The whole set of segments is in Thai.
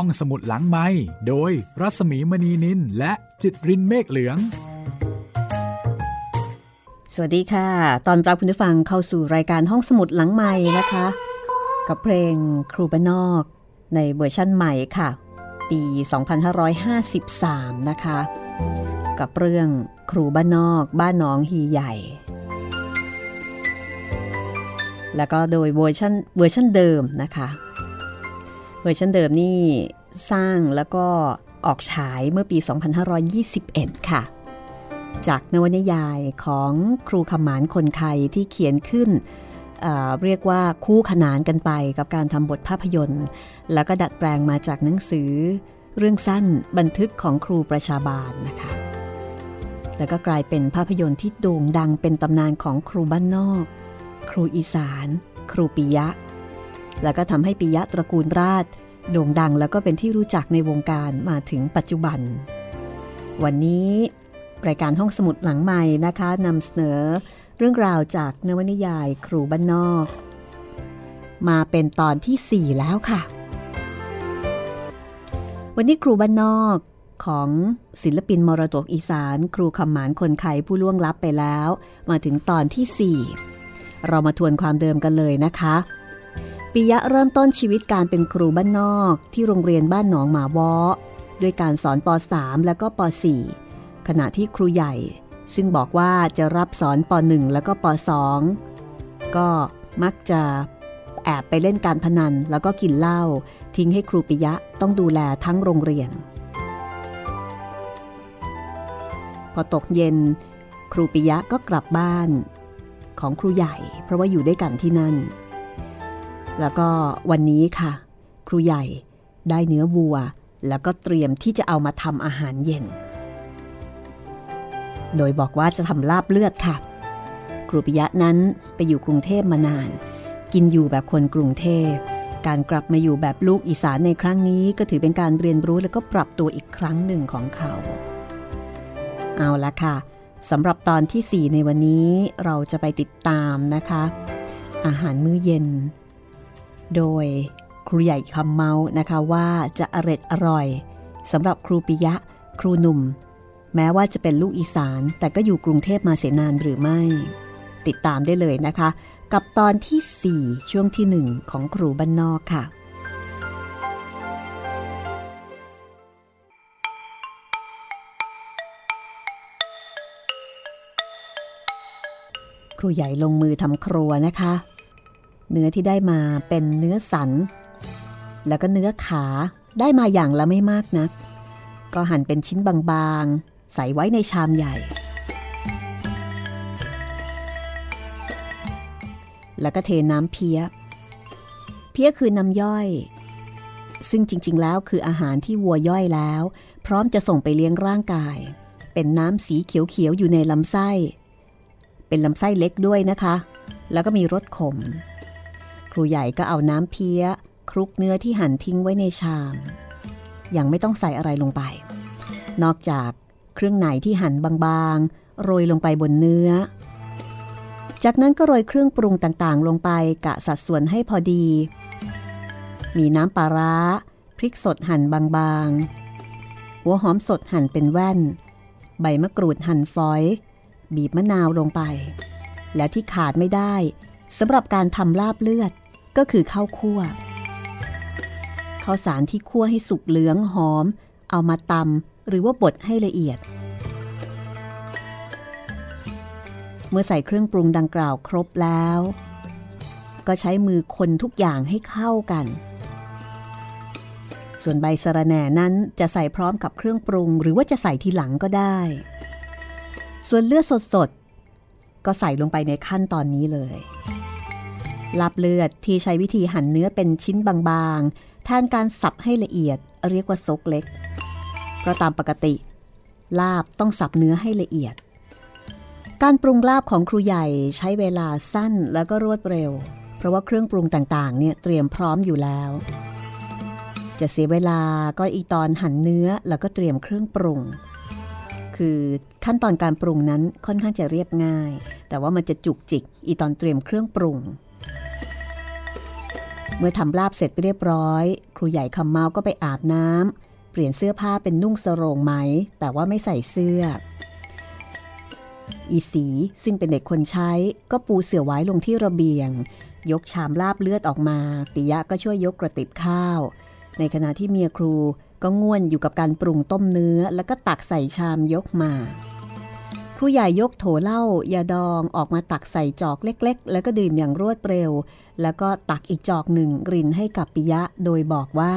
ห้องสมุดหลังไม้โดยรัสมีมณีนินและจิตรินเมฆเหลือง สวัสดีค่ะ ตอนรับคุณผู้ฟังเข้าสู่รายการห้องสมุดหลังไม้นะคะ กับเพลงครูบ้านนอก ในเวอร์ชั่นใหม่ค่ะ ปี 2553 นะคะ กับเรื่องครูบ้านนอกบ้านน้องฮีใหญ่ แล้วก็โดยเวอร์ชันเวอร์ชันเดิมนะคะ เวอร์ชันเดิมนี่สร้างแล้วก็ออกฉายเมื่อปี 2521 ค่ะ จากนวนิยายของครูคำหมานคนไคที่เขียนขึ้นเรียกว่าคู่ขนานกันไปกับการทำบทภาพยนตร์ แล้วก็ดัดแปลงมาจากหนังสือ เรื่องสั้นบันทึกของครูประชาบาลนะคะ แล้วก็กลายเป็นภาพยนตร์ที่โด่งดังเป็นตำนานของครูบ้านนอก ครูอีสาน ครูปิยะ แล้วก็ทำให้ปิยะตระกูลราช โด่งดังแล้วก็เป็นที่รู้จักในวงการมาถึงปัจจุบัน วันนี้รายการห้องสมุดหลังใหม่นะคะนำเสนอเรื่องราวจากนวนิยายครูบ้านนอก มาเป็นตอนที่ 4 แล้วค่ะ วันนี้ครูบ้านนอกของศิลปินมรดกอีสาน ครูคำหมานคนไข้ผู้ล่วงลับไปแล้ว มาถึงตอนที่ 4 เรามาทวนความเดิมกันเลยนะคะ ปิยะเริ่มต้นชีวิตการเป็นครูบ้านนอกที่โรงเรียนบ้านหนองหมาวอด้วยการสอนป .3 แล้วก็ป .4 ขณะที่ครูใหญ่ ซึ่งบอกว่าจะรับสอนป .1 แล้วก็ป .2 ก็มักจะแอบไปเล่นการพนันแล้วก็กินเหล้าทิ้งให้ครูปิยะต้องดูแลทั้งโรงเรียน พอตกเย็น ครูปิยะก็กลับบ้าน ของครูใหญ่ เพราะว่าอยู่ด้วยกันที่นั่น แล้วก็วันนี้ค่ะ ครูใหญ่ได้เนื้อวัว แล้วก็เตรียมที่จะเอามาทำอาหารเย็น โดยบอกว่าจะทำลาบเลือดค่ะ ครูปิยะนั้นไปอยู่กรุงเทพมานาน กินอยู่แบบคนกรุงเทพ การกลับมาอยู่แบบลูกอีสานในครั้งนี้ ก็ถือเป็นการเรียนรู้แล้วก็ปรับตัวอีกครั้งหนึ่งของเขา เอาละค่ะสำหรับตอนที่ 4 ในวันนี้เราจะไปติดตามนะคะ อาหารมื้อเย็น โดยครูใหญ่คำเมานะคะว่าจะอร็ดอร่อยสำหรับครูปิยะ ครูหนุ่ม แม้ว่าจะเป็นลูกอีสาน แต่ก็อยู่กรุงเทพมาเสียนานหรือไม่ ติดตามได้เลยนะคะ กับตอนที่ 4 ช่วงที่ 1 ของครูบ้านนอกค่ะครูใหญ่ลงมือทำครัวนะคะ เนื้อที่ได้มาเป็นเนื้อสัน แล้วก็เนื้อขาได้มาอย่างละไม่มากนะัก ก็หั่นเป็นชิ้นบางๆ ใส่ไว้ในชามใหญ่ แล้วก็เทน้ำเพี้ย เพี้ยคือน้ำย่อย ซึ่งจริงๆแล้วคืออาหารที่วัวย่อยแล้ว พร้อมจะส่งไปเลี้ยงร่างกาย เป็นน้ำสีเขียวๆอยู่ในลำไส้ เป็นลำไส้เล็กด้วยนะคะ แล้วก็มีรสขม รูใหญ่ก็เอาน้ำเพี้ย คลุกเนื้อที่หั่นทิ้งไว้ในชาม ยังไม่ต้องใส่อะไรลงไป นอกจากเครื่องในที่หั่นบางๆ โรยลงไปบนเนื้อ จากนั้นก็โรยเครื่องปรุงต่างๆ ลงไปกะสัดส่วนให้พอดี มีน้ำปลาร้า พริกสดหั่นบางๆ หัวหอมสดหั่นเป็นแว่น ใบมะกรูดหั่นฝอย บีบมะนาวลงไป และที่ขาดไม่ได้สำหรับการทำลาบเลือด ก็คือข้าวคั่วข้าวสารที่คั่วให้สุกเหลืองหอม เอามาตำหรือว่าบดให้ละเอียด เมื่อใส่เครื่องปรุงดังกล่าวครบแล้ว ก็ใช้มือคนทุกอย่างให้เข้ากัน ส่วนใบสะระแหน่นั้นจะใส่พร้อมกับเครื่องปรุง หรือว่าจะใส่ทีหลังก็ได้ ส่วนเลือดสดๆก็ใส่ลงไปในขั้นตอนนี้เลย ลาบเลือดที่ใช้วิธีหั่นเนื้อเป็นชิ้นบางๆ แทนการสับให้ละเอียดเรียกว่าซกเล็ก เพราะตามปกติ ลาบต้องสับเนื้อให้ละเอียด การปรุงลาบของครูใหญ่ใช้เวลาสั้นแล้วก็รวดเร็ว เพราะว่าเครื่องปรุงต่างๆ เนี่ยเตรียมพร้อมอยู่แล้ว จะเสียเวลาก็อีตอนหั่นเนื้อแล้วก็เตรียมเครื่องปรุง คือขั้นตอนการปรุงนั้นค่อนข้างจะเรียบง่าย แต่ว่ามันจะจุกจิกอีตอนเตรียมเครื่องปรุง เมื่อทำลาบเสร็จไปเรียบร้อย ครูใหญ่คำเมาก็ไปอาบน้ำเปลี่ยนเสื้อผ้าเป็นนุ่งสรงไหม แต่ว่าไม่ใส่เสื้อ อีสีซึ่งเป็นเด็กคนใช้ก็ปูเสื่อไว้ลงที่ระเบียง ยกชามลาบเลือดออกมาปิยะก็ช่วยยกกระติบข้าว ในขณะที่เมียครูก็ง่วนอยู่กับการปรุงต้มเนื้อ แล้วก็ตักใส่ชามยกมา ครูใหญ่ยกโถเหล้ายาดองออกมาตักใส่จอกเล็ก ๆ แล้วก็ดื่มอย่างรวดเร็ว แล้วก็ตักอีกจอกหนึ่งรินให้กับปิยะโดยบอกว่า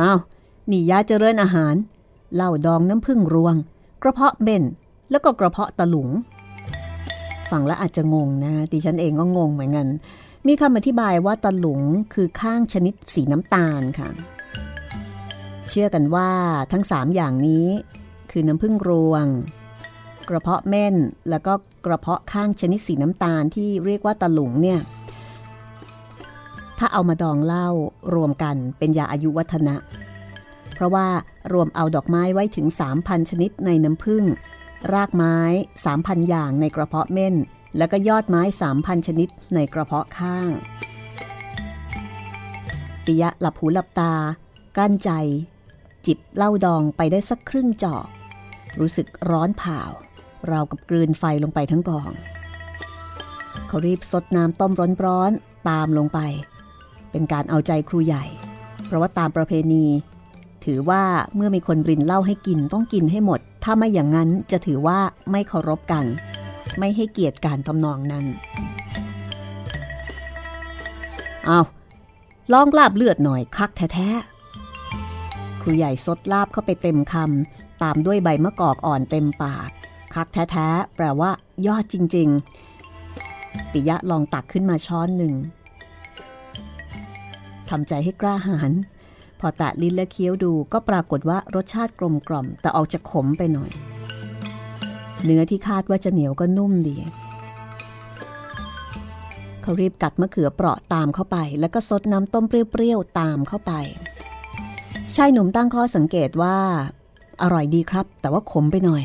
อ้าวนี่ยาเจริญอาหารเหล้าดองน้ำผึ้งรวง กระเพาะเบ่นแล้วก็กระเพาะตะหลุง ฟังแล้วอาจจะงงนะดิฉันเองก็งงเหมือนกัน มีคำอธิบายว่าตะหลุงคือข้างชนิดสีน้ำตาลค่ะ เชื่อกันว่าทั้งสามอย่างนี้คือน้ำผึ้งรวง กระเพาะเม่นแล้วก็กระเพาะข้างชนิดสีน้ำตาลที่เรียกว่าตะหลุงเนี่ย ถ้าเอามาดองเหล้ารวมกันเป็นยาอายุวัฒนะ เพราะว่ารวมเอาดอกไม้ไว้ถึง 3,000 ชนิดในน้ำผึ้งรากไม้ 3,000 อย่างในกระเพาะเม่น แล้วก็ยอดไม้ 3,000 ชนิดในกระเพาะข้างปิยะหลับหูหลับตากลั้นใจ จิบเหล้าดองไปได้สักครึ่งจอกรู้สึกร้อนเผาเรากับกลืนไฟลงไปทั้งกอง เขารีบซดน้ำต้มร้อนๆตามลงไป เป็นการเอาใจครูใหญ่ เพราะว่าตามประเพณี ถือว่าเมื่อมีคนรินเหล้าให้กินต้องกินให้หมด ถ้าไม่อย่างนั้นจะถือว่าไม่เคารพกัน ไม่ให้เกียรติการทำนองนั้น เอาลองลาบเลือดหน่อยคักแท้ ครูใหญ่ซดลาบเข้าไปเต็มคำตามด้วยใบมะกอกอ่อนเต็มปาก คักแท้ๆ แปลว่า ยอดจริง ๆ ปิยะลองตักขึ้นมาช้อนหนึ่งทำใจให้กล้าหาญพอแตะลิ้นและเคี้ยวดูก็ปรากฏว่ารสชาติกลมกล่อม แต่ออกจะขมไปหน่อย เนื้อที่คาดว่าจะเหนียวก็นุ่มดีเขารีบกัดมะเขือเปราะตามเข้าไป แล้วก็ซดน้ำต้มเปรี้ยวๆตามเข้าไป ชายหนุ่มตั้งข้อสังเกตว่า อร่อยดีครับ แต่ว่าขมไปหน่อย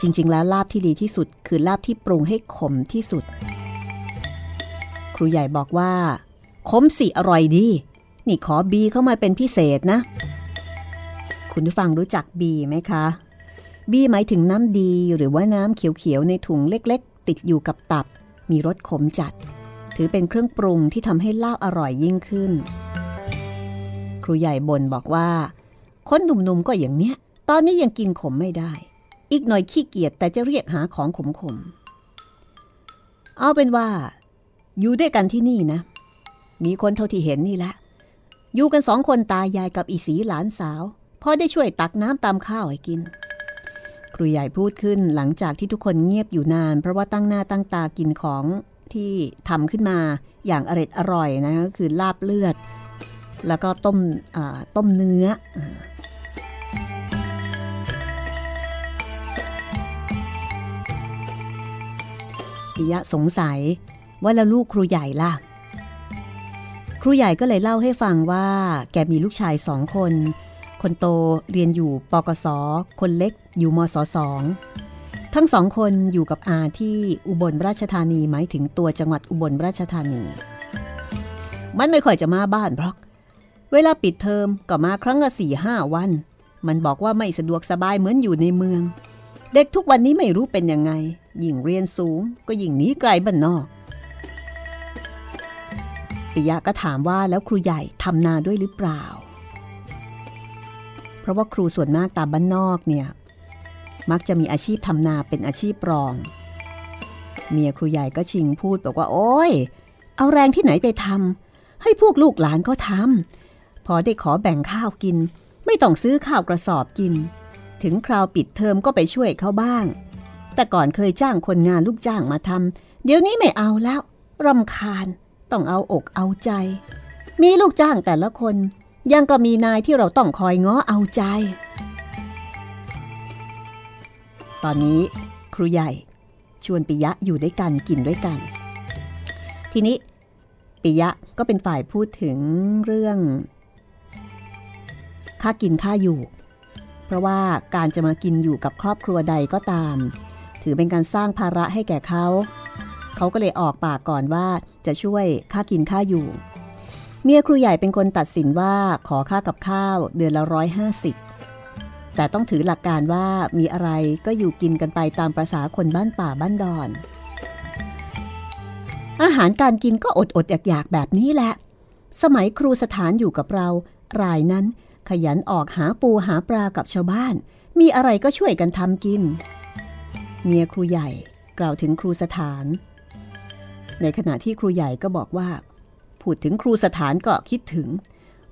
จริง ๆ แล้วลาบที่ดีที่สุด คือลาบที่ปรุงให้ขมที่สุด ครูใหญ่บอกว่า ขมสิอร่อยดี นี่ขอบีเข้ามาเป็นพิเศษนะ คุณผู้ฟังรู้จักบีไหมคะ บีหมายถึงน้ำดีหรือว่าน้ำเขียวๆในถุงเล็ก ๆ ติดอยู่กับตับ มีรสขมจัด ถือเป็นเครื่องปรุงที่ทำให้ลาบอร่อยยิ่งขึ้น ครูใหญ่บ่นบอกว่า คนหนุ่มๆก็อย่างเนี้ย ตอนนี้ยังกินขมไม่ได้ อีกหน่อยขี้เกียจแต่จะเรียกหาของขมๆ เอาเป็นว่า อยู่ด้วยกันที่นี่นะ มีคนเท่าที่เห็นนี่แหละ อยู่กันสองคนตายายกับอีสีหลานสาวพอได้ช่วยตักน้ำตามข้าวให้กิน ครูใหญ่พูดขึ้นหลังจากที่ทุกคนเงียบอยู่นาน เพราะว่าตั้งหน้าตั้งตากินของที่ทำขึ้นมาอย่างอร็ดอร่อยนะคือลาบเลือด แล้วก็ต้มต้มเนื้อปิยะสงสัยว่าแล้วลูกครูใหญ่ล่ะ ครูใหญ่ก็เลยเล่าให้ฟังว่า แกมีลูกชายสองคน คนโตเรียนอยู่ปกศคนเล็กอยู่มศสองทั้งสองคนอยู่กับอาที่อุบลราชธานีหมายถึงตัวจังหวัดอุบลราชธานี มันไม่ค่อยจะมาบ้านเพราะ เวลาปิดเทอมก็มาครั้งละสี่ห้าวัน มันบอกว่าไม่สะดวกสบายเหมือนอยู่ในเมือง เด็กทุกวันนี้ไม่รู้เป็นยังไง ยิ่งเรียนสูงก็ยิ่งหนีไกลบ้านนอกปิยะก็ถามว่าแล้วครูใหญ่ทำนาด้วยหรือเปล่า เพราะว่าครูส่วนมากตามบ้านนอกเนี่ย มักจะมีอาชีพทำนาเป็นอาชีพรอง เมียครูใหญ่ก็ชิงพูดบอกว่า โอ้ย เอาแรงที่ไหนไปทำให้พวกลูกหลานก็ทำ อได้ขอแบ่งข้าวกิน ไม่ต้องซื้อข้าวกระสอบกิน ถึงคราวปิดเทอมก็ไปช่วยเขาบ้าง แต่ก่อนเคยจ้างคนงานลูกจ้างมาทำเดี๋ยวนี้ไม่เอาแล้วรำคาญต้องเอาอกเอาใจ มีลูกจ้างแต่ละคน ยังก็มีนายที่เราต้องคอยง้อเอาใจ ตอนนี้ครูใหญ่ชวนปิยะอยู่ด้วยกันกินด้วยกัน ทีนี้ปิยะก็เป็นฝ่ายพูดถึงเรื่อง ค่ากินค่าอยู่ เพราะว่าการจะมากินอยู่กับครอบครัวใดก็ตาม ถือเป็นการสร้างภาระให้แก่เขา เขาก็เลยออกปากก่อนว่าจะช่วยค่ากินค่าอยู่ เมียครูใหญ่เป็นคนตัดสินว่าขอค่ากับข้าวเดือนละร้อยห้าสิบแต่ต้องถือหลักการว่ามีอะไรก็อยู่กินกันไปตามประษาคนบ้านป่าบ้านดอน อาหารการกินก็อดอดอยากอยากแบบนี้แหละ สมัยครูสถานอยู่กับเรา รายนั้น ขยันออกหาปูหาปลากับชาวบ้าน มีอะไรก็ช่วยกันทำกิน เมียครูใหญ่กล่าวถึงครูสถาน ในขณะที่ครูใหญ่ก็บอกว่า พูดถึงครูสถานก็คิดถึง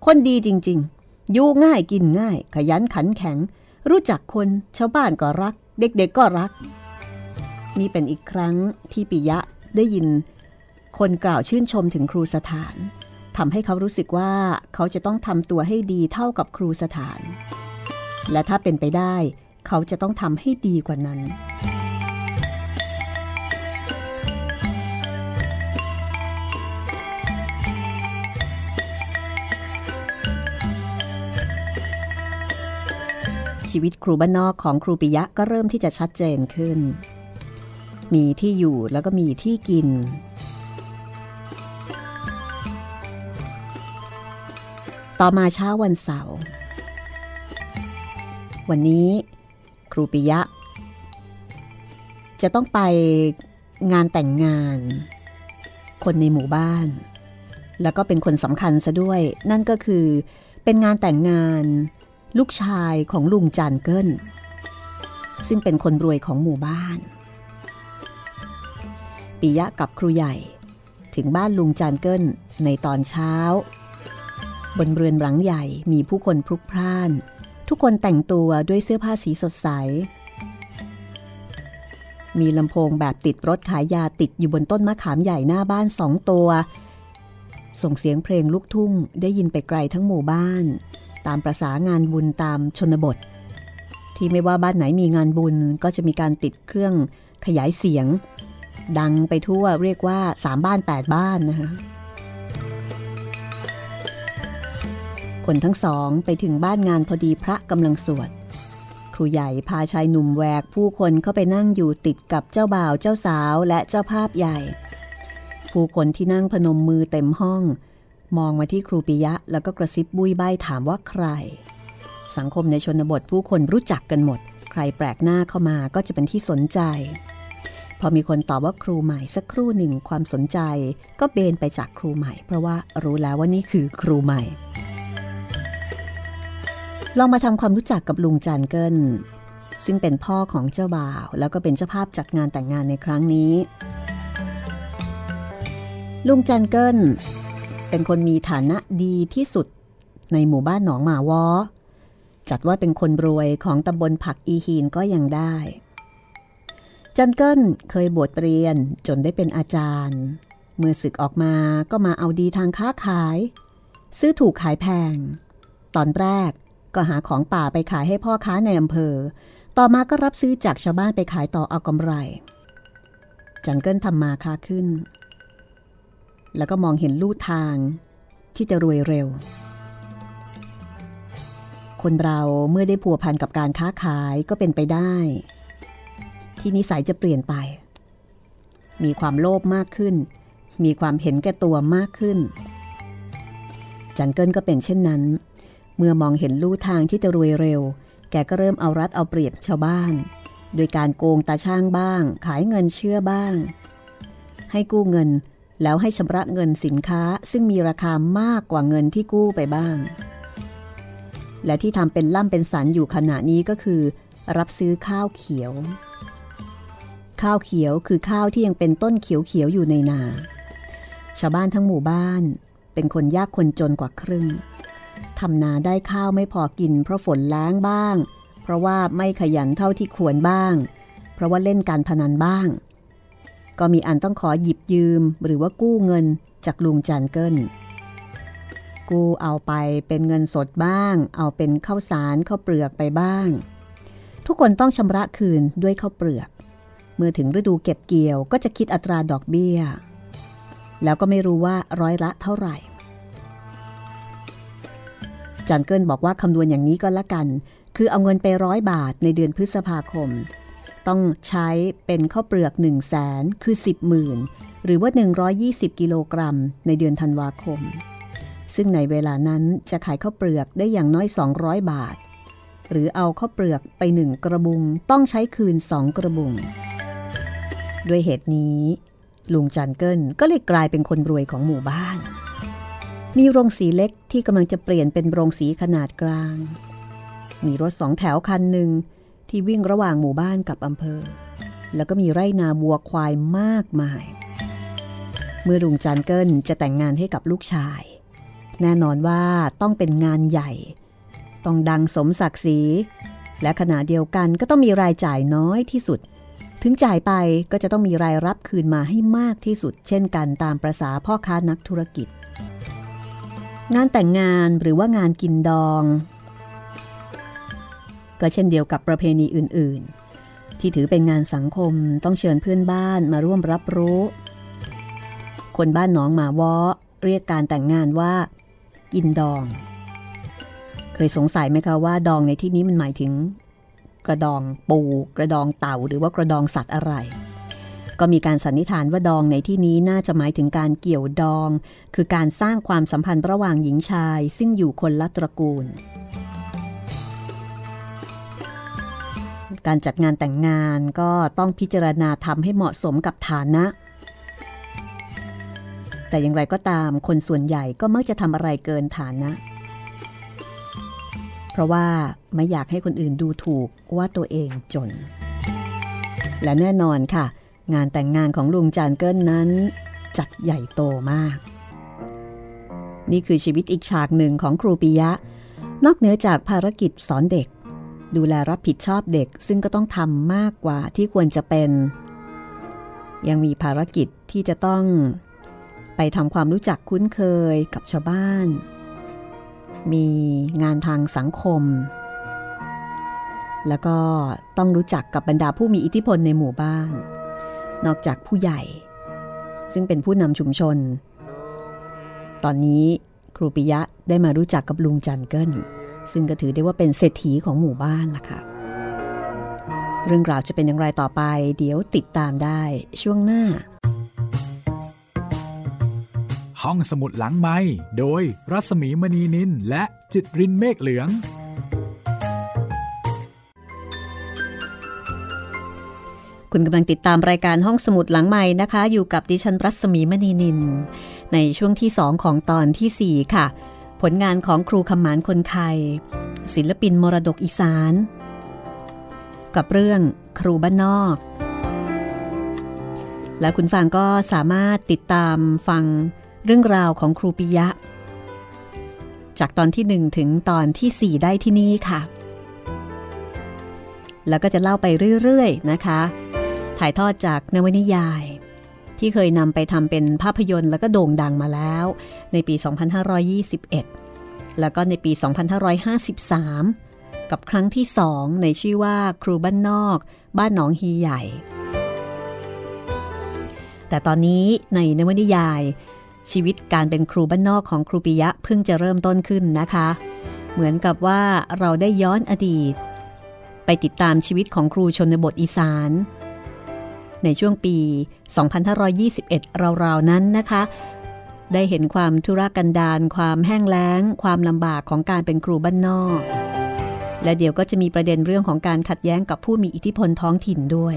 คนดีจริงๆ อยู่ง่ายกินง่าย ขยันขันแข็ง รู้จักคนชาวบ้านก็รัก เด็กๆก็รัก นี่เป็นอีกครั้งที่ปิยะได้ยิน คนกล่าวชื่นชมถึงครูสถาน ทำให้เขารู้สึกว่าเขาจะต้องทำตัวให้ดีเท่ากับครูสถาน และถ้าเป็นไปได้ เขาจะต้องทำให้ดีกว่านั้น ชีวิตครูบ้านนอกของครูปิยะก็เริ่มที่จะชัดเจนขึ้น มีที่อยู่แล้วก็มีที่กิน ต่อมาเช้าวันเสาร์ วันนี้ครูปิยะ จะต้องไปงานแต่งงาน คนในหมู่บ้าน แล้วก็เป็นคนสำคัญซะด้วย นั่นก็คือเป็นงานแต่งงาน ลูกชายของลุงจานเกิลซึ่งเป็นคนรวยของหมู่บ้าน ปิยะกับครูใหญ่ ถึงบ้านลุงจานเกิลในตอนเช้า บนเรือนหลังใหญ่มีผู้คนพลุกพล่าน ทุกคนแต่งตัวด้วยเสื้อผ้าสีสดใส มีลำโพงแบบติดรถขายยาติดอยู่บนต้นมะขามใหญ่หน้าบ้านสองตัว ส่งเสียงเพลงลูกทุ่งได้ยินไปไกลทั้งหมู่บ้าน ตามประษางานบุญตามชนบท ที่ไม่ว่าบ้านไหนมีงานบุญก็จะมีการติดเครื่องขยายเสียง ดังไปทั่วเรียกว่าสามบ้านแปดบ้านนะคะ คนทั้งสองไปถึงบ้านงานพอดีพระกำลังสวด ครูใหญ่พาชายหนุ่มแวกผู้คนเข้าไปนั่งอยู่ติดกับเจ้าบ่าวเจ้าสาวและเจ้าภาพใหญ่ ผู้คนที่นั่งพนมมือเต็มห้อง มองมาที่ครูปิยะแล้วก็กระซิบบุยใบถามว่าใคร สังคมในชนบทผู้คนรู้จักกันหมด ใครแปลกหน้าเข้ามาก็จะเป็นที่สนใจ พอมีคนตอบว่าครูใหม่สักครู่หนึ่งความสนใจ ก็เบนไปจากครูใหม่ เพราะว่ารู้แล้วว่านี่คือครูใหม่ ลองมาทำความรู้จักกับลุงจันเกิลซึ่งเป็นพ่อของเจ้าบ่าว แล้วก็เป็นเจ้าภาพจัดงานแต่งงานในครั้งนี้ ลุงจันเกิลเป็นคนมีฐานะดีที่สุดในหมู่บ้านหนองหมาวอ จัดว่าเป็นคนรวยของตำบลผักอีฮีนก็ยังได้ จันเกิลเคยบวชเรียนจนได้เป็นอาจารย์ เมื่อศึกออกมาก็มาเอาดีทางค้าขาย ซื้อถูกขายแพง ตอนแรก ก็หาของป่าไปขายให้พ่อค้าในอำเภอ ต่อมาก็รับซื้อจากชาวบ้านไปขายต่อเอากำไร จันเกิลทำมาค้าขึ้น แล้วก็มองเห็นลู่ทางที่จะรวยเร็ว คนเราเมื่อได้ผัวพันกับการค้าขายก็เป็นไปได้ ที่นิสัยจะเปลี่ยนไป มีความโลภมากขึ้น มีความเห็นแก่ตัวมากขึ้น จันเกิลก็เป็นเช่นนั้น เมื่อมองเห็นลู่ทางที่จะรวยเร็ว แกก็เริ่มเอารัดเอาเปรียบชาวบ้าน โดยการโกงตาช่างบ้าง ขายเงินเชื่อบ้าง ให้กู้เงินแล้วให้ชำระเงินสินค้าซึ่งมีราคามากกว่าเงินที่กู้ไปบ้าง และที่ทำเป็นล่ำเป็นสันอยู่ขณะนี้ก็คือ รับซื้อข้าวเขียว ข้าวเขียวคือข้าวที่ยังเป็นต้นเขียวๆอยู่ในนา ชาวบ้านทั้งหมู่บ้าน เป็นคนยากคนจนกว่าครึ่ง ทำนาได้ข้าวไม่พอกิน เพราะฝนแล้งบ้าง เพราะว่าไม่ขยันเท่าที่ควรบ้าง เพราะว่าเล่นการพนันบ้าง ก็มีอันต้องขอหยิบยืมหรือว่ากู้เงินจากลุงจันเกิลกู้เอาไปเป็นเงินสดบ้าง เอาเป็นข้าวสารข้าวเปลือกไปบ้าง ทุกคนต้องชำระคืนด้วยข้าวเปลือก เมื่อถึงฤดูเก็บเกี่ยวก็จะคิดอัตราดอกเบี้ย แล้วก็ไม่รู้ว่าร้อยละเท่าไหร่ จันเกิลบอกว่าคำนวณอย่างนี้ก็แล้วกัน คือเอาเงินไปร้อยบาทในเดือนพฤษภาคม ต้องใช้เป็นข้าวเปลือก1 0 0 0 0แสนคือ 10 หมื่นหรือว่า 120 กิโลกรัมในเดือนธันวาคม ซึ่งในเวลานั้นจะขายข้าวเปลือกได้อย่างน้อย 200 บาท หรือเอาข้าวเปลือกไปหนึ่งกระบุง ต้องใช้คืนสองกระบุง ด้วยเหตุนี้ลุงจันเกิลก็เลยกลายเป็นคนรวยของหมู่บ้าน มีโรงสีเล็กที่กำลังจะเปลี่ยนเป็นโรงสีขนาดกลาง มีรถสองแถวคันหนึ่งที่วิ่งระหว่างหมู่บ้านกับอำเภอ แล้วก็มีไร่นาบัวควายมากมาย เมื่อลุงจันเกิลจะแต่งงานให้กับลูกชาย แน่นอนว่าต้องเป็นงานใหญ่ ต้องดังสมศักดิ์ศรี และขณะเดียวกันก็ต้องมีรายจ่ายน้อยที่สุด ถึงจ่ายไปก็จะต้องมีรายรับคืนมาให้มากที่สุด เช่นกันตามประษาพ่อค้านักธุรกิจ งานแต่งงานหรือว่างานกินดอง ก็เช่นเดียวกับประเพณีอื่น ๆ ที่ถือเป็นงานสังคมต้องเชิญเพื่อนบ้านมาร่วมรับรู้ คนบ้านหนองหมาวอเรียกการแต่งงานว่า กินดอง เคยสงสัยไหมคะว่าดองในที่นี้มันหมายถึง กระดองปู กระดองเต่าหรือว่ากระดองสัตว์อะไร ก็มีการสันนิษฐานว่าดองในที่นี้น่าจะหมายถึงการเกี่ยวดอง คือการสร้างความสัมพันธ์ระหว่างหญิงชาย ซึ่งอยู่คนละตระกูล การจัดงานแต่งงานก็ต้องพิจารณาทำให้เหมาะสมกับฐานะ แต่อย่างไรก็ตามคนส่วนใหญ่ก็มักจะทำอะไรเกินฐานะ เพราะว่าไม่อยากให้คนอื่นดูถูกว่าตัวเองจนและแน่นอนค่ะ งานแต่งงานของลุงจานเกิลนั้น จัดใหญ่โตมาก นี่คือชีวิตอีกฉากหนึ่งของครูปิยะ นอกเหนือจากภารกิจสอนเด็ก ดูแลรับผิดชอบเด็กซึ่งก็ต้องทำมากกว่าที่ควรจะเป็น ยังมีภารกิจที่จะต้อง ไปทำความรู้จักคุ้นเคยกับชาวบ้าน มีงานทางสังคมแล้วก็ต้องรู้จักกับบรรดาผู้มีอิทธิพลในหมู่บ้าน นอกจากผู้ใหญ่ ซึ่งเป็นผู้นำชุมชน ตอนนี้ครูปิยะได้มารู้จักกับลุงจันเกิลซึ่งก็ถือได้ว่าเป็นเศรษฐีของหมู่บ้านล่ะค่ะ เรื่องราวจะเป็นอย่างไรต่อไป เดี๋ยวติดตามได้ช่วงหน้า ห้องสมุดหลังไม้โดยรัศมีมณีนินและจิตรินเมฆเหลือง คุณกำลังติดตามรายการห้องสมุดหลังใหม่นะคะ อยู่กับดิฉันรัศมีมณีนิน ในช่วงที่สองของตอนที่ 4 ค่ะ ผลงานของครูคำหมานคนไทย ศิลปินมรดกอีสาน กับเรื่องครูบ้านนอก และคุณฟังก็สามารถติดตามฟังเรื่องราวของครูปิยะ จากตอนที่ 1 ถึงตอนที่ 4 ได้ที่นี่ค่ะแล้วก็จะเล่าไปเรื่อย ๆ นะคะ ถ่ายทอดจากนวนิยาย ที่เคยนำไปทำเป็นภาพยนตร์แล้วก็โด่งดังมาแล้ว ในปี 2521 แล้วก็ในปี 2553 กับครั้งที่สองในชื่อว่าครูบ้านนอก บ้านหนองฮีใหญ่ แต่ตอนนี้ในนวนิยาย ชีวิตการเป็นครูบ้านนอกของครูปิยะเพิ่งจะเริ่มต้นขึ้นนะคะ เหมือนกับว่าเราได้ย้อนอดีต ไปติดตามชีวิตของครูชนบทอีสาน ในช่วงปี 2521 ราวๆ นั้นนะคะ ได้เห็นความทุรกันดารความแห้งแล้ง ความลำบากของการเป็นครูบ้านนอก และเดี๋ยวก็จะมีประเด็นเรื่องของการขัดแย้งกับผู้มีอิทธิพลท้องถิ่นด้วย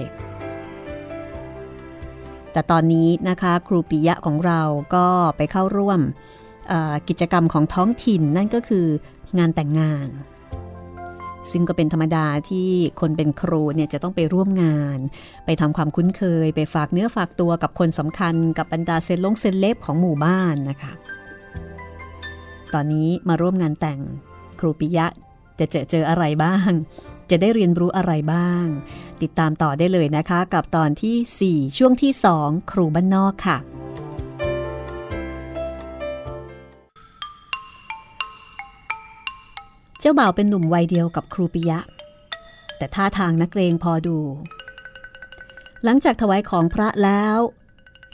แต่ตอนนี้นะคะครูปิยะของเราก็ไปเข้าร่วมกิจกรรมของท้องถิ่นนั่นก็คืองานแต่งงาน ซึ่งก็เป็นธรรมดาที่คนเป็นครูเนี่ยจะต้องไปร่วมงาน ไปทำความคุ้นเคย ไปฝากเนื้อฝากตัวกับคนสำคัญ กับบรรดาเซนลงเซนเล็บของหมู่บ้านนะคะ ตอนนี้มาร่วมงานแต่งครูปิยะจะเจอเจออะไรบ้าง จะได้เรียนรู้อะไรบ้าง ติดตามต่อได้เลยนะคะ กับตอนที่ 4 ช่วงที่ 2 ครูบ้านนอกค่ะ เจ้าบ่าวเป็นหนุ่มวัยเดียวกับครูปิยะ แต่ท่าทางนักเรงพอดู หลังจากถวายของพระแล้ว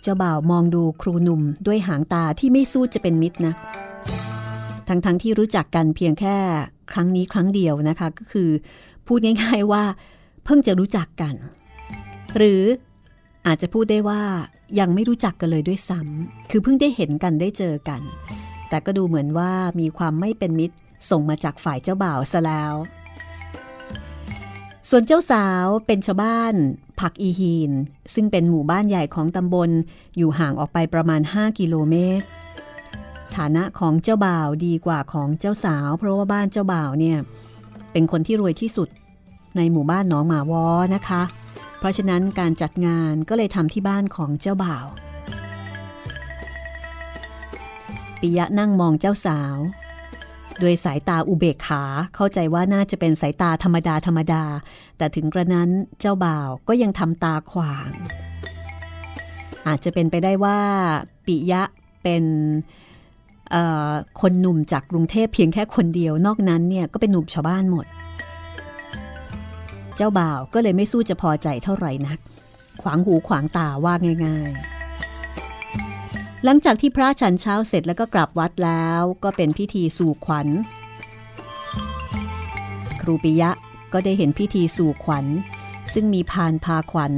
เจ้าบ่าวมองดูครูหนุ่มด้วยหางตาที่ไม่สู้จะเป็นมิตรนะทั้งๆทที่รู้จักกันเพียงแค่ครั้งนี้ครั้งเดียวนะคะ ก็คือพูดง่ายๆว่า เพิ่งจะรู้จักกัน หรืออาจจะพูดได้ว่ายังไม่รู้จักกันเลยด้วยซ้ำคือเพิ่งได้เห็นกันได้เจอกัน แต่ก็ดูเหมือนว่ามีความไม่เป็นมิตร ส่งมาจากฝ่ายเจ้าบ่าวซะแล้ว ส่วนเจ้าสาวเป็นชาวบ้านผักอีฮีน ซึ่งเป็นหมู่บ้านใหญ่ของตำบลอยู่ห่างออกไปประมาณ 5 กิโลเมตร ฐานะของเจ้าบ่าวดีกว่าของเจ้าสาว เพราะว่าบ้านเจ้าบ่าวเนี่ยเป็นคนที่รวยที่สุดในหมู่บ้านหนองหมาวอนะคะ เพราะฉะนั้นการจัดงานก็เลยทำที่บ้านของเจ้าบ่าวปิยะนั่งมองเจ้าสาว ด้วยสายตาอุเบกขา เข้าใจว่าน่าจะเป็นสายตาธรรมดาธรรมดา แต่ถึงกระนั้นเจ้าบ่าวก็ยังทำตาขวาง อาจจะเป็นไปได้ว่าปิยะเป็นคนหนุ่มจากกรุงเทพเพียงแค่คนเดียวนอกนั้นเนี่ยก็เป็นหนุ่มชาวบ้านหมด เจ้าบ่าวก็เลยไม่สู้จะพอใจเท่าไหร่นัก ขวางหูขวางตาว่าง่าย ๆ หลังจากที่พระฉันเช้าเสร็จแล้วก็กลับวัดแล้วก็เป็นพิธีสู่ขวัญ ครูปิยะก็ได้เห็นพิธีสู่ขวัญ ซึ่งมีพานพาขวัญ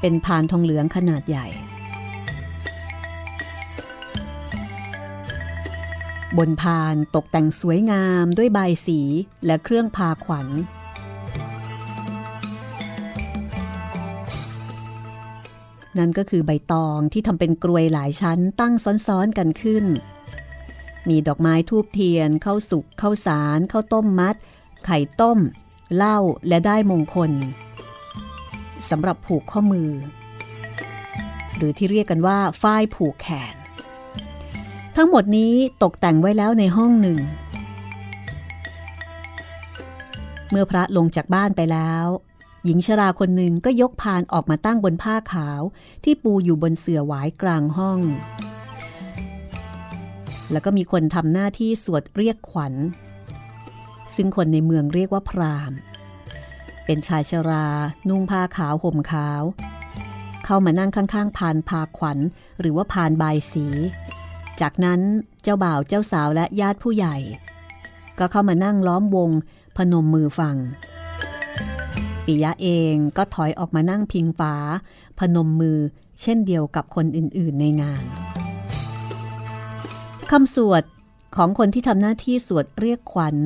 เป็นพานทองเหลืองขนาดใหญ่ บนพานตกแต่งสวยงามด้วยใบสีและเครื่องพาขวัญ นั่นก็คือใบตองที่ทำเป็นกรวยหลายชั้นตั้งซ้อนๆกันขึ้น มีดอกไม้ทูบเทียนข้าวสุกข้าวสารข้าวต้มมัด ไข่ต้ม เหล้าและได้มงคลสำหรับผูกข้อมือ หรือที่เรียกกันว่าฝ้ายผูกแขน ทั้งหมดนี้ตกแต่งไว้แล้วในห้องหนึ่ง เมื่อพระลงจากบ้านไปแล้ว หญิงชราคนหนึ่งก็ยกพานออกมาตั้งบนผ้าขาวที่ปูอยู่บนเสื่อหวายกลางห้อง แล้วก็มีคนทำหน้าที่สวดเรียกขวัญ ซึ่งคนในเมืองเรียกว่าพรามเป็นชายชรา นุ่งผ้าขาวห่มขาว เข้ามานั่งข้างๆพานพาขวัญ หรือว่าพานใบสี จากนั้นเจ้าบ่าวเจ้าสาวและญาติผู้ใหญ่ ก็เข้ามานั่งล้อมวงพนมมือฟัง ปิยะเองก็ถอยออกมานั่งพิงฝา พนมมือเช่นเดียวกับคนอื่นๆในงานคำสวดของคนที่ทำหน้าที่สวดเรียกขวัญ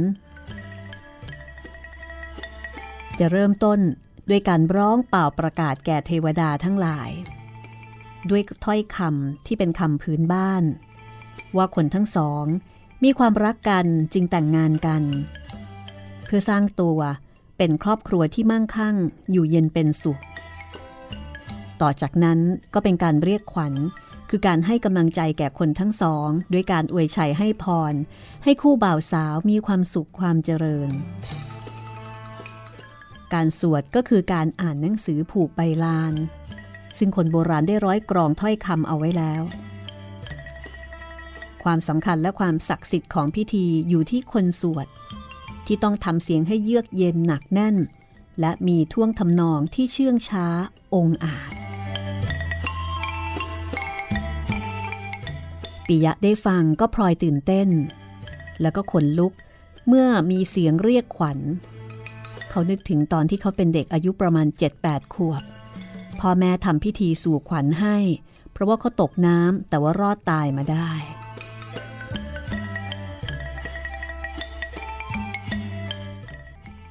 จะเริ่มต้นด้วยการร้องเป่าประกาศแก่เทวดาทั้งหลาย ด้วยถ้อยคำที่เป็นคำพื้นบ้าน ว่าคนทั้งสองมีความรักกันจึงแต่งงานกัน เพื่อสร้างตัว เป็นครอบครัวที่มั่งคั่ง อยู่เย็นเป็นสุข ต่อจากนั้นก็เป็นการเรียกขวัญ คือการให้กำลังใจแก่คนทั้งสอง ด้วยการอวยชัยให้พร ให้คู่บ่าวสาวมีความสุขความเจริญ การสวดก็คือการอ่านหนังสือผูกใบลาน ซึ่งคนโบราณได้ร้อยกรองถ้อยคำเอาไว้แล้วความสำคัญและความศักดิ์สิทธิ์ของพิธีอยู่ที่คนสวด ที่ต้องทำเสียงให้เยือกเย็นหนักแน่น และมีท่วงทำนองที่เชื่องช้าองอาจปิยะได้ฟังก็พลอยตื่นเต้น แล้วก็ขนลุกเมื่อมีเสียงเรียกขวัญ เขานึกถึงตอนที่เขาเป็นเด็กอายุประมาณ 7-8 ขวบ พ่อแม่ทำพิธีสู่ขวัญให้ เพราะว่าเขาตกน้ำแต่ว่ารอดตายมาได้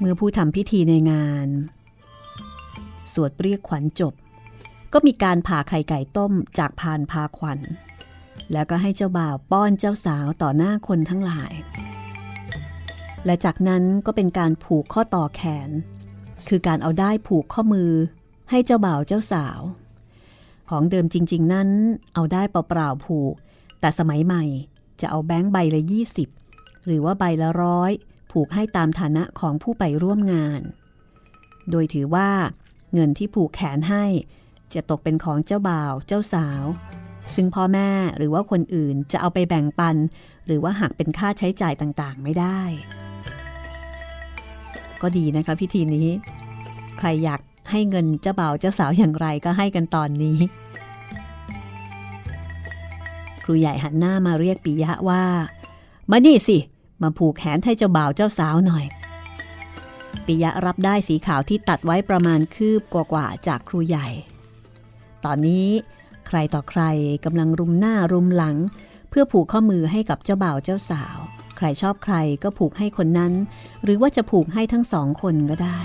เมื่อผู้ทำพิธีในงาน สวดเรียกขวัญจบ ก็มีการผ่าไข่ไก่ต้มจากพานพาขวัญ แล้วก็ให้เจ้าบ่าวป้อนเจ้าสาวต่อหน้าคนทั้งหลาย และจากนั้นก็เป็นการผูกข้อต่อแขน คือการเอาได้ผูกข้อมือ ให้เจ้าบ่าวเจ้าสาว ของเดิมจริง ๆ นั้น เอาได้เปล่าๆผูก แต่สมัยใหม่จะเอาแบงค์ใบละ 20 หรือว่าใบละร้อย ผูกให้ตามฐานะของผู้ไปร่วมงาน โดยถือว่า เงินที่ผูกแขนให้จะตกเป็นของเจ้าบ่าว เจ้าสาว ซึ่งพ่อแม่หรือว่าคนอื่นจะเอาไปแบ่งปัน หรือว่าหักเป็นค่าใช้จ่ายต่างๆ ไม่ได้ ก็ดีนะคะพิธีนี้ ใครอยากให้เงินเจ้าบ่าวเจ้าสาวอย่างไรก็ให้กันตอนนี้ ครูใหญ่หันหน้ามาเรียกปิยะว่า มานี่สิ มาผูกแขนให้เจ้าบ่าวเจ้าสาวหน่อย ปิยะรับได้สีขาวที่ตัดไว้ประมาณคืบกว่าๆจากครูใหญ่ ตอนนี้ใครต่อใครกำลังรุมหน้ารุมหลัง เพื่อผูกข้อมือให้กับเจ้าบ่าวเจ้าสาว ใครชอบใครก็ผูกให้คนนั้น หรือว่าจะผูกให้ทั้งสองคนก็ได้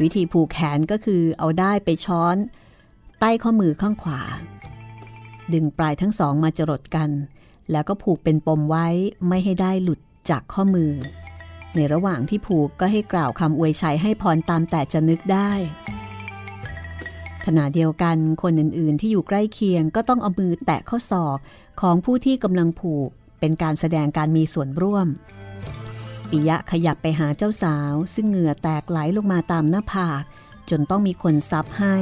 วิธีผูกแขนก็คือเอาได้ไปช้อน ใต้ข้อมือข้างขวา ดึงปลายทั้งสองมาจรดกัน แล้วก็ผูกเป็นปมไว้ไม่ให้ได้หลุดจากข้อมือ ในระหว่างที่ผูกก็ให้กล่าวคำอวยชัยให้พรตามแต่จะนึกได้ ขณะเดียวกันคนอื่นๆ ที่อยู่ใกล้เคียงก็ต้องเอามือแตะข้อศอกของผู้ที่กำลังผูกเป็นการแสดงการมีส่วนร่วม ปิยะขยับไปหาเจ้าสาว ซึ่งเหงื่อแตกไหลลงมาตามหน้าผาก จนต้องมีคนซับให้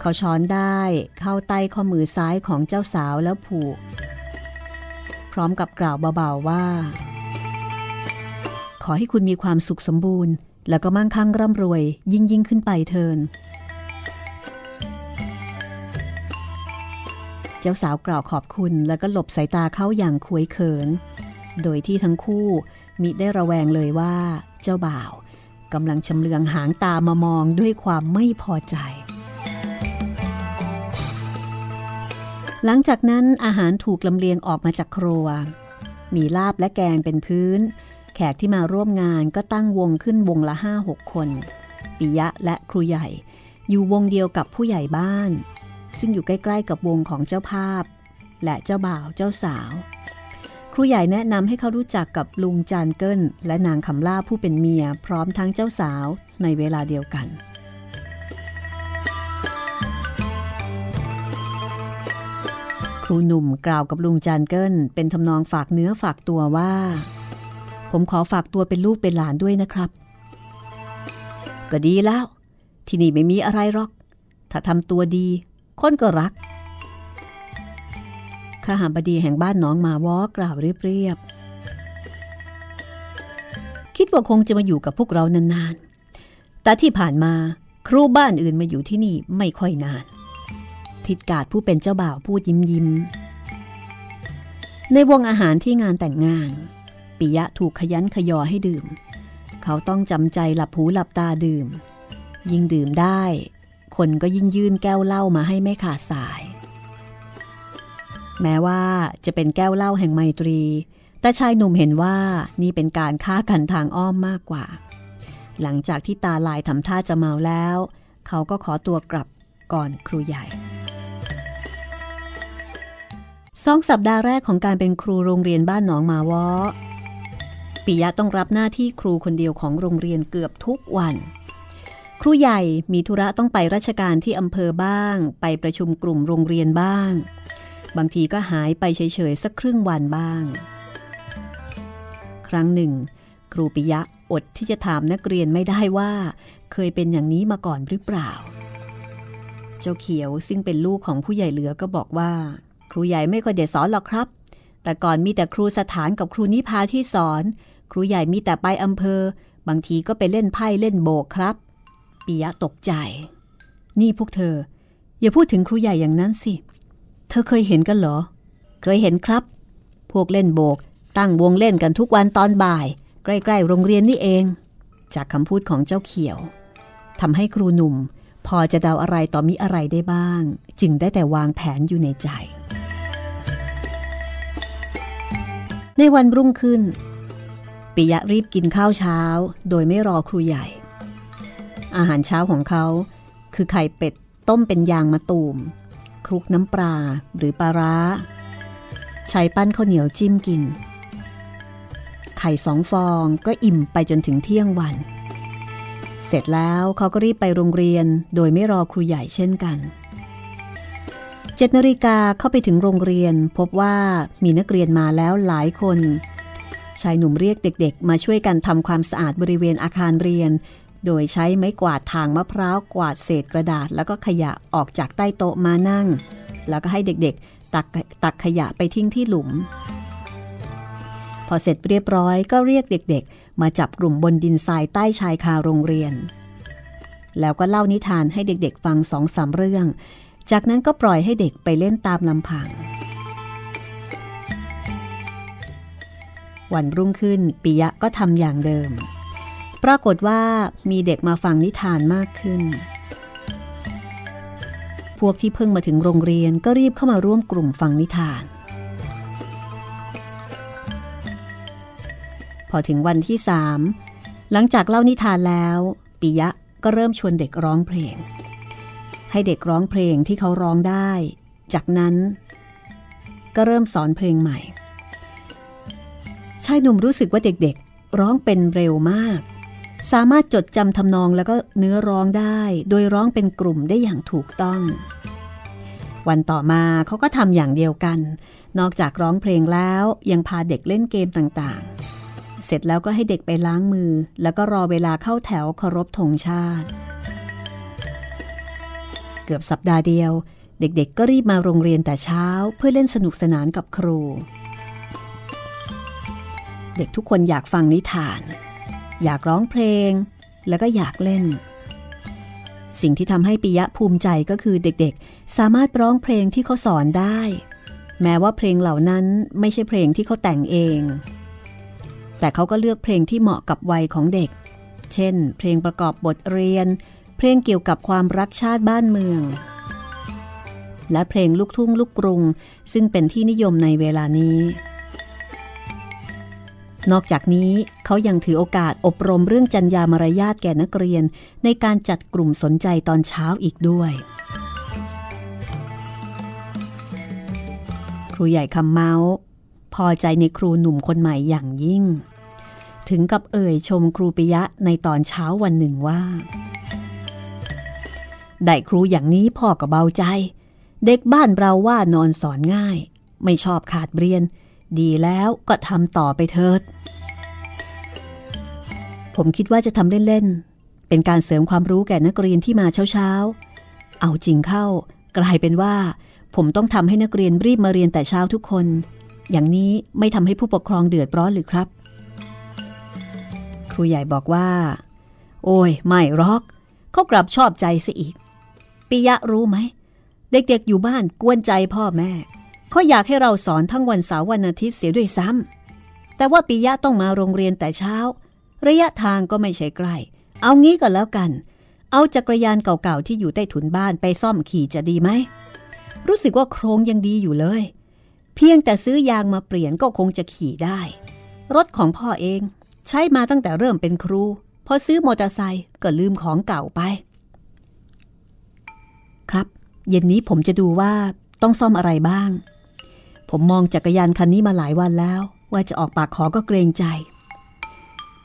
เขาช้อนได้เข้าใต้ข้อมือซ้ายของเจ้าสาวแล้วผูก พร้อมกับกล่าวเบาๆว่า ขอให้คุณมีความสุขสมบูรณ์ แล้วก็มั่งคั่งร่ำรวยยิ่งยิ่งขึ้นไปเทินเจ้าสาวกล่าวขอบคุณแล้วก็หลบสายตาเข้าอย่างคุยเขิน โดยที่ทั้งคู่มิได้ระแวงเลยว่า เจ้าบ่าวกำลังชำเลืองหางตามามองด้วยความไม่พอใจ หลังจากนั้นอาหารถูกลำเลียงออกมาจากครัว มีลาบและแกงเป็นพื้น แขกที่มาร่วมงานก็ตั้งวงขึ้นวงละห้าหกคน ปิยะและครูใหญ่ อยู่วงเดียวกับผู้ใหญ่บ้าน ซึ่งอยู่ใกล้ๆกับวงของเจ้าภาพ และเจ้าบ่าวเจ้าสาว ครูใหญ่แนะนำให้เขารู้จักกับลุงจานเกิลและนางคำล่าผู้เป็นเมียพร้อมทั้งเจ้าสาวในเวลาเดียวกัน รูหนุ่มกล่าวกับลุงจานเกิลเป็นทำนองฝากเนื้อฝากตัวว่า ผมขอฝากตัวเป็นลูกเป็นหลานด้วยนะครับ ก็ดีแล้ว ที่นี่ไม่มีอะไรหรอก ถ้าทำตัวดีคนก็รักข้าหาบดีแห่งบ้านน้องมาวอกล่าวเรียบๆคิดว่าคงจะมาอยู่กับพวกเรานานๆ แต่ที่ผ่านมาครูบ้านอื่นมาอยู่ที่นี่ไม่ค่อยนาน ทิดกาดผู้เป็นเจ้าบ่าวพูดยิ้มยิ้ม ในวงอาหารที่งานแต่งงานปิยะถูกขยันขยอให้ดื่ม เขาต้องจำใจหลับหูหลับตาดื่ม ยิ่งดื่มได้ คนก็ยิ่งยื่นแก้วเหล้ามาให้ไม่ขาดสาย แม้ว่าจะเป็นแก้วเหล้าแห่งไมตรี แต่ชายหนุ่มเห็นว่านี่เป็นการฆ่ากันทางอ้อมมากกว่า หลังจากที่ตาลายทำท่าจะเมาแล้ว เขาก็ขอตัวกลับก่อนครูใหญ่ สองสัปดาห์แรกของการเป็นครูโรงเรียนบ้านหนองมาวอปิยะต้องรับหน้าที่ครูคนเดียวของโรงเรียนเกือบทุกวัน ครูใหญ่มีธุระต้องไปราชการที่อำเภอบ้าง ไปประชุมกลุ่มโรงเรียนบ้าง บางทีก็หายไปเฉยๆสักครึ่งวันบ้าง ครั้งหนึ่ง ครูปิยะอดที่จะถามนักเรียนไม่ได้ว่า เคยเป็นอย่างนี้มาก่อนหรือเปล่า เจ้าเขียวซึ่งเป็นลูกของผู้ใหญ่เหลือก็บอกว่า ครูใหญ่ไม่ค่อยเด็ดสอนหรอกครับ แต่ก่อนมีแต่ครูสถานกับครูนิพาที่สอน ครูใหญ่มีแต่ไปอำเภอ บางทีก็ไปเล่นไพ่เล่นโบกครับ ปิยะตกใจ นี่พวกเธอ อย่าพูดถึงครูใหญ่อย่างนั้นสิ เธอเคยเห็นกันเหรอ เคยเห็นครับ พวกเล่นโบก ตั้งวงเล่นกันทุกวันตอนบ่าย ใกล้ๆโรงเรียนนี่เอง จากคำพูดของเจ้าเขียวทำให้ครูหนุ่มพอจะเดาอะไรต่อมิอะไรได้บ้าง จึงได้แต่วางแผนอยู่ในใจ ในวันรุ่งขึ้น ปิยะรีบกินข้าวเช้า โดยไม่รอครูใหญ่ อาหารเช้าของเขา คือไข่เป็ดต้มเป็นยางมะตูม คลุกน้ำปลาหรือปลาร้า ใช้ปั้นข้าวเหนียวจิ้มกิน ไข่สองฟองก็อิ่มไปจนถึงเที่ยงวัน เสร็จแล้วเขาก็รีบไปโรงเรียนโดยไม่รอครูใหญ่เช่นกันเจ็ดนาฬิกาเข้าไปถึงโรงเรียนพบว่ามีนักเรียนมาแล้วหลายคน ชายหนุ่มเรียกเด็กๆ มาช่วยกันทำความสะอาดบริเวณอาคารเรียน โดยใช้ไม้กวาดทางมะพร้าวกวาดเศษกระดาษ แล้วก็ขยะออกจากใต้โต๊ะมานั่ง แล้วก็ให้เด็กๆ ตักตักขยะไปทิ้งที่หลุม พอเสร็จเรียบร้อยก็เรียกเด็กๆ มาจับกลุ่มบนดินทรายใต้ชายคาโรงเรียน แล้วก็เล่านิทานให้เด็กๆ ฟังสองสามเรื่อง จากนั้นก็ปล่อยให้เด็กไปเล่นตามลำพัง วันรุ่งขึ้นปิยะก็ทำอย่างเดิม ปรากฏว่ามีเด็กมาฟังนิทานมากขึ้น พวกที่เพิ่งมาถึงโรงเรียนก็รีบเข้ามาร่วมกลุ่มฟังนิทาน พอถึงวันที่สามหลังจากเล่านิทานแล้วปิยะก็เริ่มชวนเด็กร้องเพลง ให้เด็กร้องเพลงที่เขาร้องได้ จากนั้น ก็เริ่มสอนเพลงใหม่ ชายหนุ่มรู้สึกว่าเด็กๆ ร้องเป็นเร็วมาก สามารถจดจำทำนองแล้วก็เนื้อร้องได้ โดยร้องเป็นกลุ่มได้อย่างถูกต้อง วันต่อมาเขาก็ทำอย่างเดียวกัน นอกจากร้องเพลงแล้วยังพาเด็กเล่นเกมต่างๆ เสร็จแล้วก็ให้เด็กไปล้างมือ แล้วก็รอเวลาเข้าแถวเคารพธงชาติ กือบสัปดาห์เดียว เด็กๆก็รีบมาโรงเรียนแต่เช้าเพื่อเล่นสนุกสนานกับครู เด็กทุกคนอยากฟังนิทาน อยากร้องเพลง แล้วก็อยากเล่น สิ่งที่ทำให้ปิยะภูมิใจก็คือเด็กๆ สามารถร้องเพลงที่เขาสอนได้ แม้ว่าเพลงเหล่านั้นไม่ใช่เพลงที่เขาแต่งเอง แต่เขาก็เลือกเพลงที่เหมาะกับวัยของเด็ก เช่น เพลงประกอบบทเรียน เพลงเกี่ยวกับความรักชาติบ้านเมือง และเพลงลูกทุ่งลูกกรุง ซึ่งเป็นที่นิยมในเวลานี้ นอกจากนี้เขายังถือโอกาสอบรมเรื่องจัญญามารยาทแก่นักเรียน ในการจัดกลุ่มสนใจตอนเช้าอีกด้วย ครูใหญ่คำเมาส์พอใจในครูหนุ่มคนใหม่อย่างยิ่ง ถึงกับเอ่ยชมครูปิยะในตอนเช้าวันหนึ่งว่า ได้ครูอย่างนี้พ่อก็เบาใจ เด็กบ้านเราว่านอนสอนง่าย ไม่ชอบขาดเรียน ดีแล้วก็ทำต่อไปเถิด ผมคิดว่าจะทำเล่นๆ เป็นการเสริมความรู้แก่นักเรียนที่มาเช้าๆ เอาจริงเข้า กลายเป็นว่า ผมต้องทำให้นักเรียนรีบมาเรียนแต่เช้าทุกคน อย่างนี้ไม่ทำให้ผู้ปกครองเดือดร้อนหรือครับ ครูใหญ่บอกว่า โอ้ยไม่รอกเขากลับชอบใจซะอีก ปิยะรู้ไหม เด็กๆอยู่บ้านกวนใจพ่อแม่เขาอยากให้เราสอนทั้งวันเสาร์วันอาทิตย์เสียด้วยซ้ำแต่ว่าปิยะต้องมาโรงเรียนแต่เช้า ระยะทางก็ไม่ใช่ใกล้ เอางี้ก็แล้วกัน เอาจักรยานเก่าๆที่อยู่ใต้ถุนบ้านไปซ่อมขี่จะดีไหม รู้สึกว่าโครงยังดีอยู่เลย เพียงแต่ซื้อยางมาเปลี่ยนก็คงจะขี่ได้ รถของพ่อเอง ใช้มาตั้งแต่เริ่มเป็นครูพอซื้อมอเตอร์ไซค์ก็ลืมของเก่าไป ครับ เย็นนี้ผมจะดูว่าต้องซ่อมอะไรบ้าง ผมมองจักรยานคันนี้มาหลายวันแล้ว ว่าจะออกปากขอก็เกรงใจ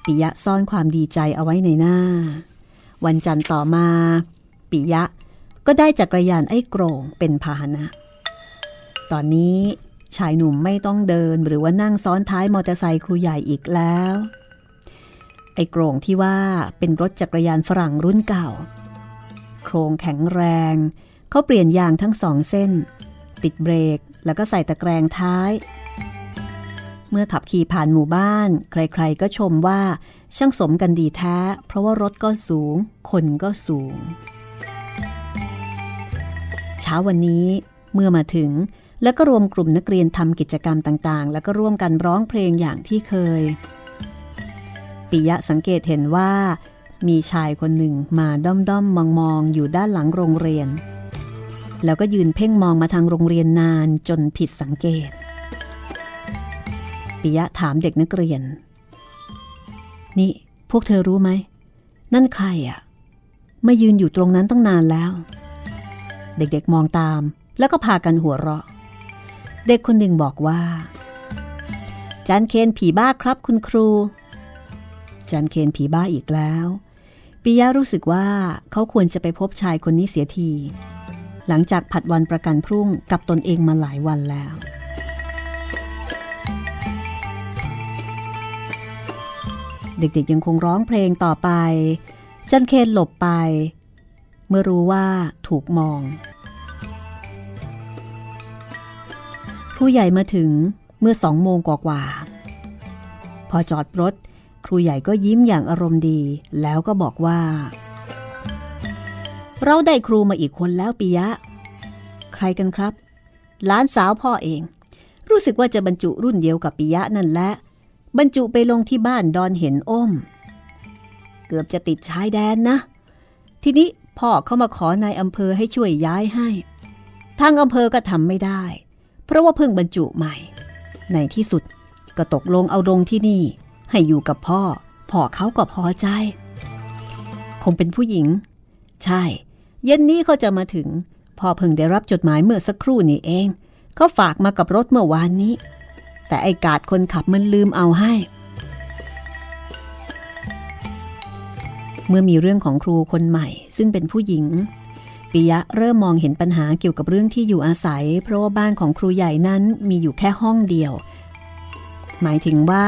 ปิยะซ่อนความดีใจเอาไว้ในหน้า วันจันทร์ต่อมา ปิยะก็ได้จักรยานไอ้โกรงเป็นพาหนะ ตอนนี้ชายหนุ่มไม่ต้องเดินหรือว่านั่งซ้อนท้ายมอเตอร์ไซค์ครูใหญ่อีกแล้ว ไอ้โกรงที่ว่าเป็นรถจักรยานฝรั่งรุ่นเก่า โครงแข็งแรง เขาเปลี่ยนยางทั้งสองเส้น ติดเบรกแล้วก็ใส่ตะแกรงท้าย เมื่อขับขี่ผ่านหมู่บ้าน ใครๆก็ชมว่าช่างสมกันดีแท้ เพราะว่ารถก็สูง คนก็สูง เช้าวันนี้เมื่อมาถึงแล้วก็รวมกลุ่มนักเรียนทำกิจกรรมต่างๆ แล้วก็ร่วมกันร้องเพลงอย่างที่เคย ปิยะสังเกตเห็นว่า มีชายคนหนึ่งมาด้อมด้อมมองมองอยู่ด้านหลังโรงเรียน แล้วก็ยืนเพ่งมองมาทางโรงเรียนนานจนผิดสังเกต ปิยะถามเด็กนักเรียน นี่พวกเธอรู้ไหม นั่นใครอะ่ะมายืนอยู่ตรงนั้นตั้งนานแล้ว เด็กๆมองตาม แล้วก็พากันหัวเราะ เด็กคนหนึ่งบอกว่า จันเคนผีบ้าครับคุณครูจันเคนผีบ้าอีกแล้ว ปิยะรู้สึกว่าเขาควรจะไปพบชายคนนี้เสียที หลังจากผัดวันประกันพรุ่งกับตนเองมาหลายวันแล้ว เด็กๆยังคงร้องเพลงต่อไป จันเคนหลบไป เมื่อรู้ว่าถูกมอง ผู้ใหญ่มาถึงเมื่อสองโมงกว่าๆพอจอดรถ ครูใหญ่ก็ยิ้มอย่างอารมณ์ดี แล้วก็บอกว่า เราได้ครูมาอีกคนแล้วปิยะ ใครกันครับ หลานสาวพ่อเอง รู้สึกว่าจะบรรจุรุ่นเดียวกับปิยะนั่นแหละ บรรจุไปลงที่บ้านดอนเห็นอ้ม เกือบจะติดชายแดนนะ ทีนี้พ่อเข้ามาขอนายอำเภอให้ช่วยย้ายให้ ทางอำเภอก็ทำไม่ได้ เพราะว่าเพิ่งบรรจุใหม่ ในที่สุดก็ตกลงเอาลงที่นี่ ให้อยู่กับพ่อ พ่อเขาก็พอใจ คงเป็นผู้หญิง ใช่ เย็นนี้เขาจะมาถึง พ่อเพิ่งได้รับจดหมายเมื่อสักครู่นี่เอง เขาฝากมากับรถเมื่อวานนี้ แต่ไอ้กาดคนขับมันลืมเอาให้ เมื่อมีเรื่องของครูคนใหม่ ซึ่งเป็นผู้หญิงปิยะเริ่มมองเห็นปัญหาเกี่ยวกับเรื่องที่อยู่อาศัย เพราะว่าบ้านของครูใหญ่นั้นมีอยู่แค่ห้องเดียว หมายถึงว่า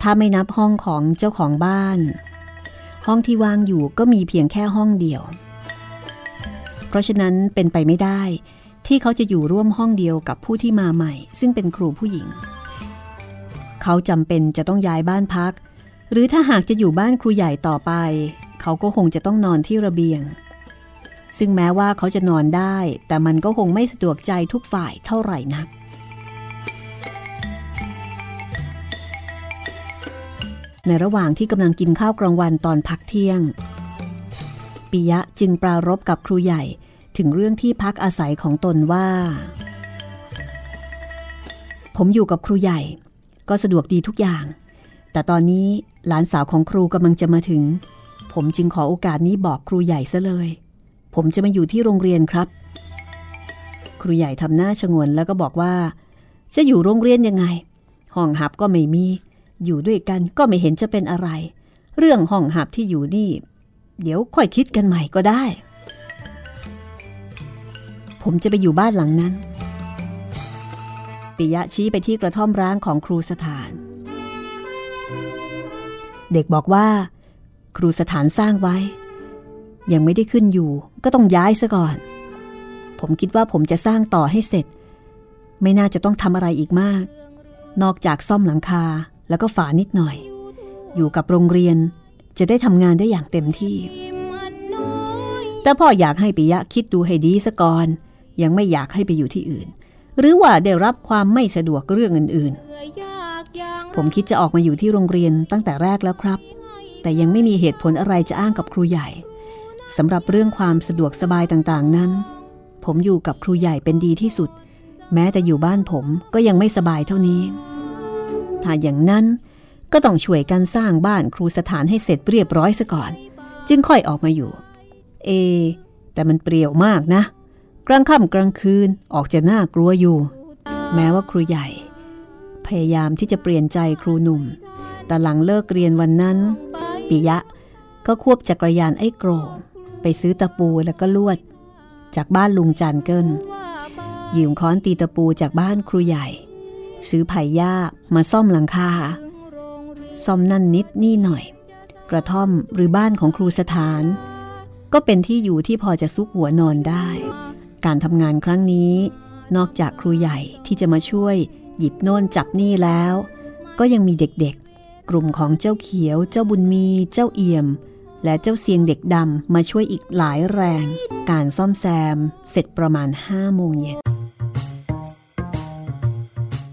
ถ้าไม่นับห้องของเจ้าของบ้าน ห้องที่วางอยู่ก็มีเพียงแค่ห้องเดียว เพราะฉะนั้นเป็นไปไม่ได้ ที่เขาจะอยู่ร่วมห้องเดียวกับผู้ที่มาใหม่ ซึ่งเป็นครูผู้หญิง เขาจำเป็นจะต้องย้ายบ้านพัก หรือถ้าหากจะอยู่บ้านครูใหญ่ต่อไป เขาก็คงจะต้องนอนที่ระเบียง ซึ่งแม้ว่าเขาจะนอนได้ แต่มันก็คงไม่สะดวกใจทุกฝ่ายเท่าไหร่นัก ในระหว่างที่กำลังกินข้าวกลางวันตอนพักเที่ยง ปิยะจึงปรารบกับครูใหญ่ถึงเรื่องที่พักอาศัยของตนว่า ผมอยู่กับครูใหญ่ ก็สะดวกดีทุกอย่าง แต่ตอนนี้หลานสาวของครูกำลังจะมาถึง ผมจึงขอโอกาสนี้บอกครูใหญ่ซะเลย ผมจะมาอยู่ที่โรงเรียนครับ ครูใหญ่ทำหน้าชงนแล้วก็บอกว่า จะอยู่โรงเรียนยังไง ห้องหับก็ไม่มี อยู่ด้วยกันก็ไม่เห็นจะเป็นอะไร เรื่องห้องหับที่อยู่นี่ เดี๋ยวค่อยคิดกันใหม่ก็ได้ ผมจะไปอยู่บ้านหลังนั้น ปิยะชี้ไปที่กระท่อมร้างของครูสถาน เด็กบอกว่า ครูสถานสร้างไว้ ยังไม่ได้ขึ้นอยู่ก็ต้องย้ายซะก่อน ผมคิดว่าผมจะสร้างต่อให้เสร็จ ไม่น่าจะต้องทำอะไรอีกมากนอกจากซ่อมหลังคา แล้วก็ฝานิดหน่อย อยู่กับโรงเรียนจะได้ทำงานได้อย่างเต็มที่ แต่พ่ออยากให้ปิยะคิดดูให้ดีซะก่อน ยังไม่อยากให้ไปอยู่ที่อื่น หรือว่าได้รับความไม่สะดวกเรื่องอื่นๆ ผมคิดจะออกมาอยู่ที่โรงเรียนตั้งแต่แรกแล้วครับ แต่ยังไม่มีเหตุผลอะไรจะอ้างกับครูใหญ่สำหรับเรื่องความสะดวกสบายต่างๆนั้น ผมอยู่กับครูใหญ่เป็นดีที่สุด แม้แต่อยู่บ้านผมก็ยังไม่สบายเท่านี้ ถ้าอย่างนั้นก็ต้องช่วยกันสร้างบ้านครูสถานให้เสร็จเรียบร้อยซะก่อน จึงค่อยออกมาอยู่ เอ แต่มันเปรี่ยวมากนะ กลางค่ำกลางคืนออกจะน่ากลัวอยู่ แม้ว่าครูใหญ่ พยายามที่จะเปลี่ยนใจครูหนุ่ม แต่หลังเลิกเรียนวันนั้น ปิยะก็ควบจักรยานไอ้โกรงไปซื้อตะปูแล้วก็ลวด จากบ้านลุงจันเกิลยืมค้อนตีตะปูจากบ้านครูใหญ่ ซื้อไผ่หญ้ามาซ่อมหลังคาซ่อมนั่นนิดนี่หน่อย กระท่อมหรือบ้านของครูสถาน ก็เป็นที่อยู่ที่พอจะซุกหัวนอนได้ การทำงานครั้งนี้ นอกจากครูใหญ่ที่จะมาช่วย หยิบโน่นจับนี่แล้ว ก็ยังมีเด็กๆ กลุ่มของเจ้าเขียว เจ้าบุญมี เจ้าเอี่ยม และเจ้าเสียงเด็กดำมาช่วยอีกหลายแรง การซ่อมแซมเสร็จประมาณห้าโมงเย็น